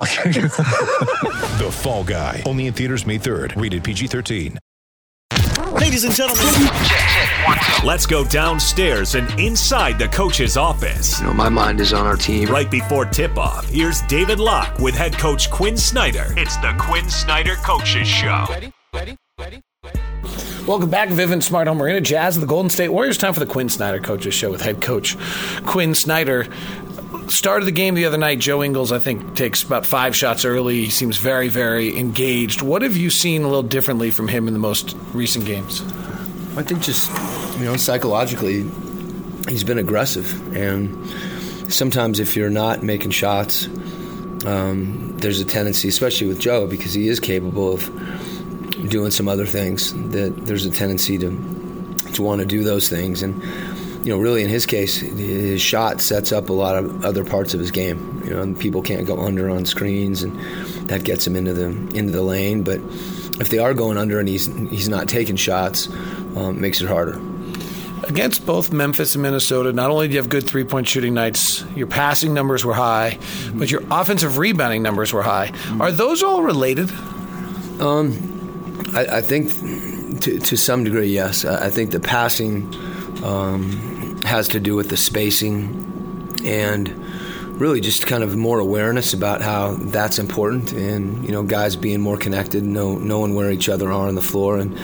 The Fall Guy. Only in theaters May 3rd. Rated PG-13. Ladies and gentlemen, let's go downstairs and inside the coach's office. You know, my mind is on our team. Right before tip off, here's David Locke with head coach Quin Snyder. It's the Quin Snyder Coaches Show. Welcome back, Vivint Smart Home Arena Jazz of the Golden State Warriors. Time for the Quin Snyder Coaches Show with head coach Quin Snyder. Started the game the other night. Joe Ingles, I think, takes about five shots early. He seems very, very engaged. What have you seen a little differently from him in the most recent games? I think just you know psychologically, he's been aggressive, and sometimes if you're not making shots, um, there's a tendency, especially with Joe, because he is capable of doing some other things. That there's a tendency to to want to do those things, and you know, really in his case, his shot sets up a lot of other parts of his game. You know, and people can't go under on screens, and that gets him into the into the lane, but if they are going under and he's he's not taking shots, um, makes it harder. Against both Memphis and Minnesota, not only do you have good three point shooting nights, your passing numbers were high, mm-hmm. but your offensive rebounding numbers were high. Mm-hmm. Are those all related? Um, I, I think to, to some degree, yes. I, I think the passing um, has to do with the spacing and really just kind of more awareness about how that's important and you know guys being more connected know knowing where each other are on the floor. And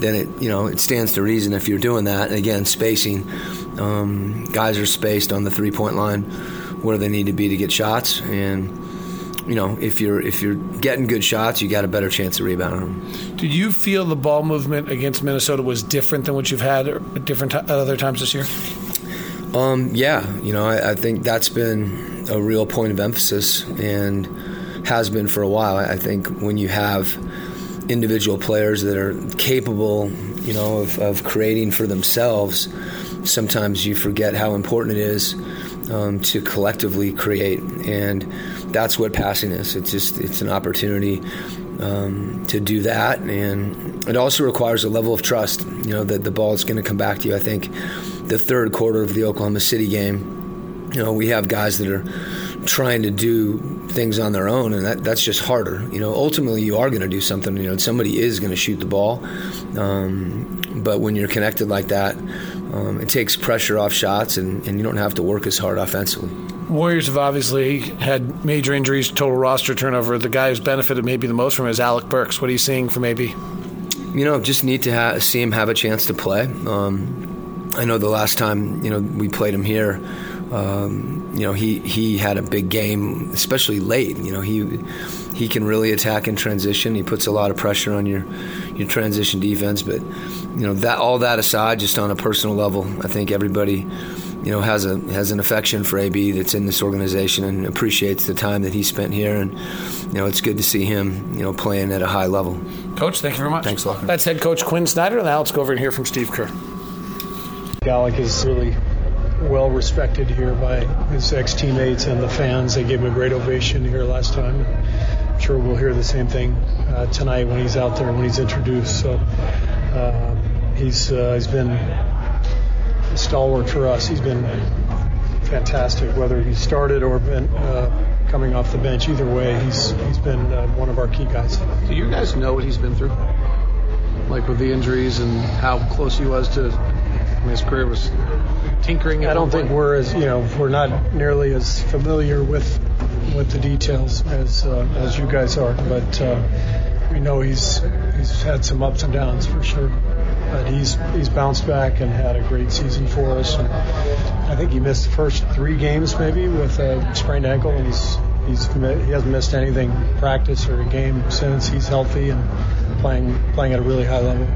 then it you know it stands to reason if you're doing that and again spacing um, guys are spaced on the three point line where they need to be to get shots. And you know if you're if you're getting good shots you got a better chance of rebounding them Did you feel the ball movement against Minnesota was different than what you've had at different at other times this year? Um, yeah, you know, I, I think that's been a real point of emphasis and has been for a while. I, I think when you have individual players that are capable, you know, of, of creating for themselves, sometimes you forget how important it is um, to collectively create, and that's what passing is. It's just it's an opportunity um, to do that, and it also requires a level of trust. You know that the ball is going to come back to you. I think the third quarter of the Oklahoma City game, you know, we have guys that are trying to do things on their own, and that, that's just harder. You know, ultimately you are going to do something. You know, somebody is going to shoot the ball, um, but when you're connected like that, um, it takes pressure off shots, and, and you don't have to work as hard offensively. Warriors have obviously had major injuries, total roster turnover. The guy who's benefited maybe the most from it is Alec Burks. What are you seeing from AB? You know, just need to ha- see him have a chance to play. Um, I know the last time you know we played him here, um, you know he he had a big game, especially late. You know he he can really attack in transition. He puts a lot of pressure on your your transition defense. But you know that all that aside, just on a personal level, I think everybody you know has a has an affection for AB that's in this organization and appreciates the time that he spent here. And you know it's good to see him you know playing at a high level. Coach, thank you very much. Thanks, Lachlan. That's head coach Quin Snyder. Now let's go over and hear from Steve Kerr. Alec is really well respected here by his ex teammates and the fans. They gave him a great ovation here last time. I'm sure we'll hear the same thing uh, tonight when he's out there when he's introduced. So uh, he's uh, he's been a stalwart for us. He's been fantastic, whether he started or been uh, coming off the bench. Either way, he's he's been uh, one of our key guys. Do you guys know what he's been through? Like with the injuries and how close he was to. I mean, his career was tinkering. At I don't think point. we're as you know we're not nearly as familiar with with the details as uh, as you guys are, but uh, we know he's he's had some ups and downs for sure. But he's he's bounced back and had a great season for us. And I think he missed the first three games maybe with a sprained ankle, and he's he's he hasn't missed anything practice or a game since. He's healthy and playing playing at a really high level.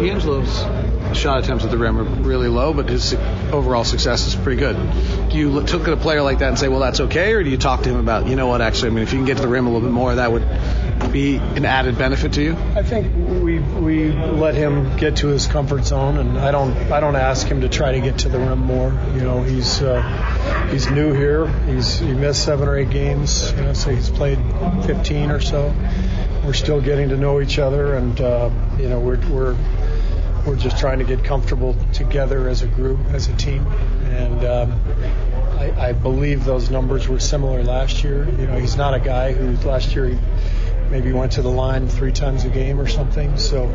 D'Angelo's shot attempts at the rim are really low, but his overall success is pretty good. Do you look at a player like that and say, well, that's okay, or do you talk to him about, you know what, actually, I mean, if you can get to the rim a little bit more, that would be an added benefit to you? I think we we let him get to his comfort zone, and I don't I don't ask him to try to get to the rim more. You know, he's uh, he's new here. He's he missed seven or eight games. You know, so he's played 15 or so. We're still getting to know each other, and uh, you know we're we're we're just trying to get comfortable together as a group, as a team, and. Um, I, I believe those numbers were similar last year. You know, he's not a guy who last year he maybe went to the line three times a game or something. So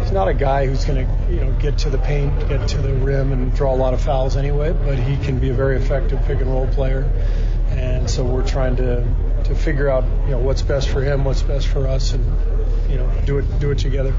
he's not a guy who's going to you know get to the paint, get to the rim, and draw a lot of fouls anyway. But he can be a very effective pick and roll player, and so we're trying to to figure out you know what's best for him, what's best for us, and you know do it do it together.